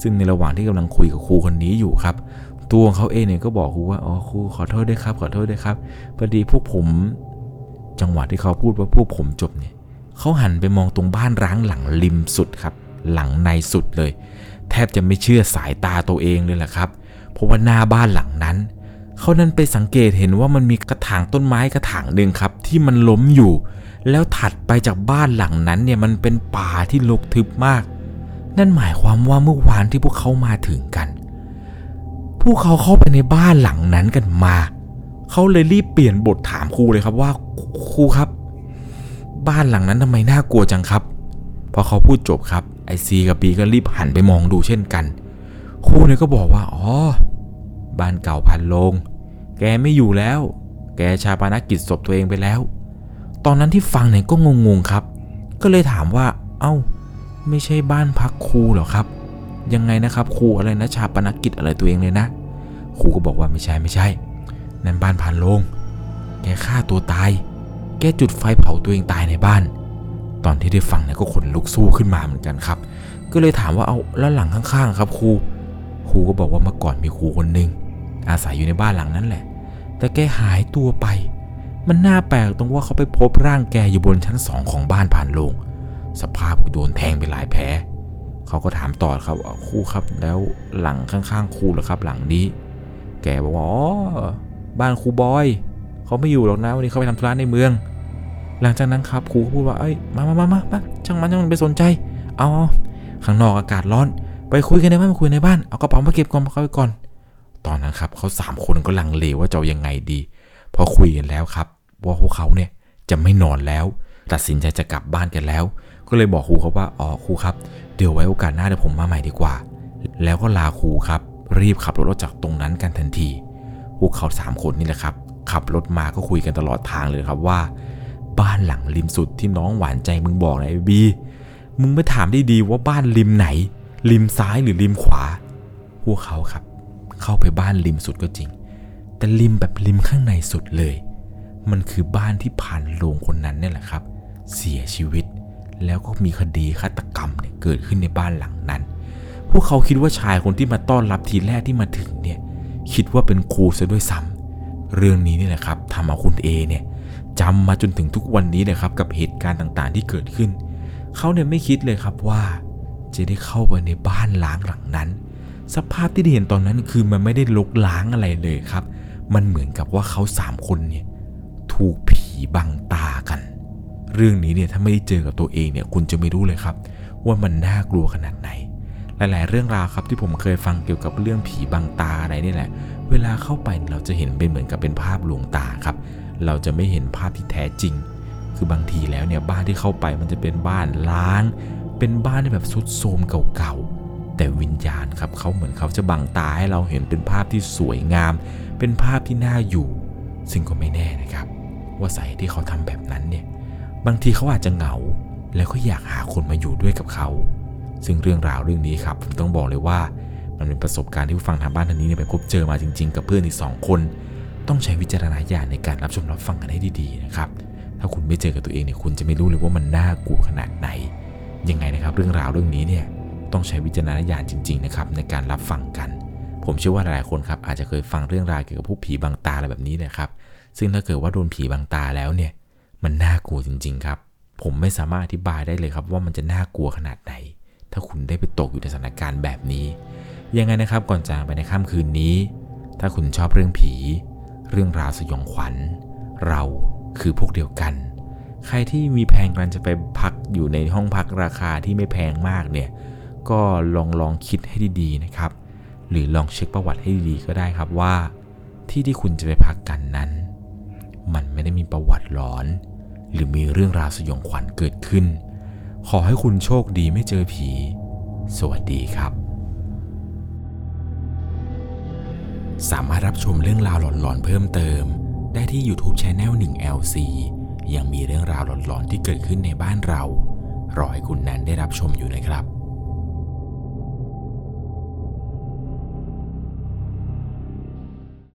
ซึ่งในระหว่างที่กำลังคุยกับครูคนนี้อยู่ครับ ตัวของเขาเองเนี่ยก็บอกครูว่าอ๋อครูขอโทษด้วยครับ ขอโทษด้วยครับพอดีพวกผม จังหวะที่เขาพูดว่าพวกผมจบเนี่ยเขาหันไปมองตรงบ้านร้างหลังริมสุดครับ หลังในสุดเลย แทบจะไม่เชื่อสายตาตัวเองเลยแหละครับ ราะว่าหน้าบ้านหลังนั้น เขานั้นไปสังเกตเห็นว่ามันมีกระถางต้นไม้กระถางหนึ่งครับ ที่มันล้มอยู่ แล้วถัดไปจากบ้านหลังนั้นเนี่ยมันเป็นป่าที่รกทึบมาก นั่นหมายความว่าเมื่อวานที่พวกเขามาถึงกัน พวกเขาเข้าไปในบ้านหลังนั้นกันมา เขาเลยรีบเปลี่ยนบทถามครูเลยครับว่าครูครับ บ้านหลังนั้นทำไมน่ากลัวจังครับพอเขาพูดจบครับไอซีกับปีก็รีบหันไปมองดูเช่นกันครูเนี่ยก็บอกว่า อ๋อ บ้านเก่าพันลง แกไม่อยู่แล้ว แกชาปนกิจศพตัวเองไปแล้ว ตอนนั้นที่ฟังเนี่ยก็งงๆครับ ก็เลยถามว่า เอ้า ไม่ใช่บ้านพักครูหรอครับ ยังไงนะครับครูอะไรนะชาปนกิจอะไรตัวเองเลยนะ ครูก็บอกว่าไม่ใช่ไม่ใช่ นั่นบ้านพานลง แกฆ่าตัวตาย แกจุดไฟเผาตัวเองตายในบ้าน ตอนที่ได้ฟังเนี่ยก็ขนลุกสู้ขึ้นมาเหมือนกันครับ ก็เลยถามว่าเอาแล้วหลังข้างๆ ครับครูครูก็บอกว่าเมื่อก่อนมีครูคนหนึ่ง อาศัยอยู่ในบ้านหลังนั้นแหละ แต่แกหายตัวไป มันน่าแปลกตรงว่าเขาไปพบร่างแกอยู่บนชั้นสองของบ้านผ่านลง สภาพโดนแทงไปหลายแผลเขาก็ถามต่อครับว่าครูครับแล้วหลังข้างๆครูเหรอครับ หลังนี้ แกบอกว่าอ๋อบ้านครูบอย เขาไม่อยู่หรอกนะวันนี้เขาไปทำธุระในเมือง หลังจากนั้นครับครูก็พูดว่าเอ้ยมามามามามาช่างมันช่างมันไปสนใจ เอาข้างนอกอากาศร้อน ไปคุยกันในบ้านมาคุยในบ้านเอากระเป๋ามาเก็บก่อนเข้าไปก่อน ตอนนั้นครับเขาสามคนก็ลังเลว่าจะยังไงดี พอคุยกันแล้วครับ ว่าพวกเขาเนี่ยจะไม่นอนแล้ว ตัดสินใจจะกลับบ้านกันแล้ว ก็เลยบอกครูเขาว่าอ๋อครูครับเดี๋ยวไว้โอกาสหน้าเดี๋ยวผมมาใหม่ดีกว่า แล้วก็ลาครูครับ รีบขับรถออกจากตรงนั้นกันทันที พวกเขาสามคนนี่แหละครับ ขับรถมาก็คุยกันตลอดทางเลยครับว่า บ้านหลังริมสุดที่น้องหวานใจมึงบอกนะไอ้บีมึงไปถามได้ดีว่าบ้านริมไหนริมซ้ายหรือริมขวา พวกเขาครับ เข้าไปบ้านริมสุดก็จริง แต่ริมแบบริมข้างในสุดเลย มันคือบ้านที่ผ่านโรงคนนั้นเนี่ยแหละครับ เสียชีวิต แล้วก็มีคดีฆาตกรรมเนี่ยเกิดขึ้นในบ้านหลังนั้น พวกเขาคิดว่าชายคนที่มาต้อนรับทีแรกที่มาถึงเนี่ยคิดว่าเป็นครูซะด้วยซ้ำเรื่องนี้เนี่ยแหละครับทำเอาคุณเอเนี่ยจำมาจนถึงทุกวันนี้เลยครับกับเหตุการณ์ต่างๆที่เกิดขึ้น เขาเนี่ยไม่คิดเลยครับว่า จะได้เข้าไปในบ้านล้างหลังนั้น สภาพที่ได้เห็นตอนนั้นคือมันไม่ได้ลกล้างอะไรเลยครับ มันเหมือนกับว่าเขาสามคนเนี่ยถูกผีบังตากัน เรื่องนี้เนี่ยถ้าไม่ได้เจอกับตัวเองเนี่ยคุณจะไม่รู้เลยครับ ว่ามันน่ากลัวขนาดไหน หลาย ๆ เรื่องราวครับที่ผมเคยฟังเกี่ยวกับเรื่องผีบังตาอะไรนี่แหละ เวลาเข้าไปเราจะเห็นเป็นเหมือนกับเป็นภาพลวงตาครับ เราจะไม่เห็นภาพที่แท้จริง คือบางทีแล้วเนี่ยบ้านที่เข้าไปมันจะเป็นบ้านล้าง เป็นบ้านที่แบบสุดโทรมเก่าๆ แต่วิญญาณครับเขาเหมือนเขาจะบังตาให้เราเห็นเป็นภาพที่สวยงาม เป็นภาพที่น่าอยู่ ซึ่งก็ไม่แน่นะครับ ว่าสาเหตุที่เขาทำแบบนั้นเนี่ยบางทีเขาอาจจะเหงา แล้วก็อยากหาคนมาอยู่ด้วยกับเขา ซึ่งเรื่องราวเรื่องนี้ครับผมต้องบอกเลยว่า มันเป็นประสบการณ์ที่ผู้ฟังทางบ้านท่านนี้เนี่ยไปพบเจอมาจริง ๆ กับเพื่อนอีกสองคน ต้องใช้วิจารณญาณในการรับชมรับฟังกันให้ดีๆนะครับถ้าคุณไม่เจอกับตัวเองเนี่ยคุณจะไม่รู้เลยว่ามันน่ากลัวขนาดไหนยังไงนะครับ เรื่องราวเรื่องนี้เนี่ย ต้องใช้วิจารณญาณจริง ๆ นะครับ ในการรับฟังกัน ผมเชื่อว่าหลายคนครับอาจจะเคยฟังเรื่องราวเกี่ยวกับผู้ผีบังตาอะไรแบบนี้นะครับ ซึ่งถ้าเกิดว่าโดนผีบังตาแล้วเนี่ย มันน่ากลัวจริง ๆ ครับ ผมไม่สามารถอธิบายได้เลยครับ ว่ามันจะน่ากลัวขนาดไหน ถ้าคุณได้ไปตกอยู่ในสถานการณ์แบบนี้ ยังไงนะครับก่อนจากไปในค่ำคืนนี้ ถ้าคุณชอบเรื่องผี เรื่องราวสยองขวัญ เราคือพวกเดียวกันใครที่มีแพลนกันจะไปพักอยู่ในห้องพักราคาที่ไม่แพงมากเนี่ย ก็ลองลองคิดให้ดีๆนะครับ หรือลองเช็คประวัติให้ดีๆก็ได้ครับว่า ที่ที่คุณจะไปพักกันนั้น มันไม่ได้มีประวัติหลอน หรือมีเรื่องราวสยองขวัญเกิดขึ้น ขอให้คุณโชคดีไม่เจอผี สวัสดีครับ สามารถรับชมเรื่องราวหลอนๆเพิ่มเติม ได้ที่ YouTube Channel 1 LC ยังมีเรื่องราวหลอนๆที่เกิดขึ้นในบ้านเรา รอให้คุณนันได้รับชมอยู่นะครับ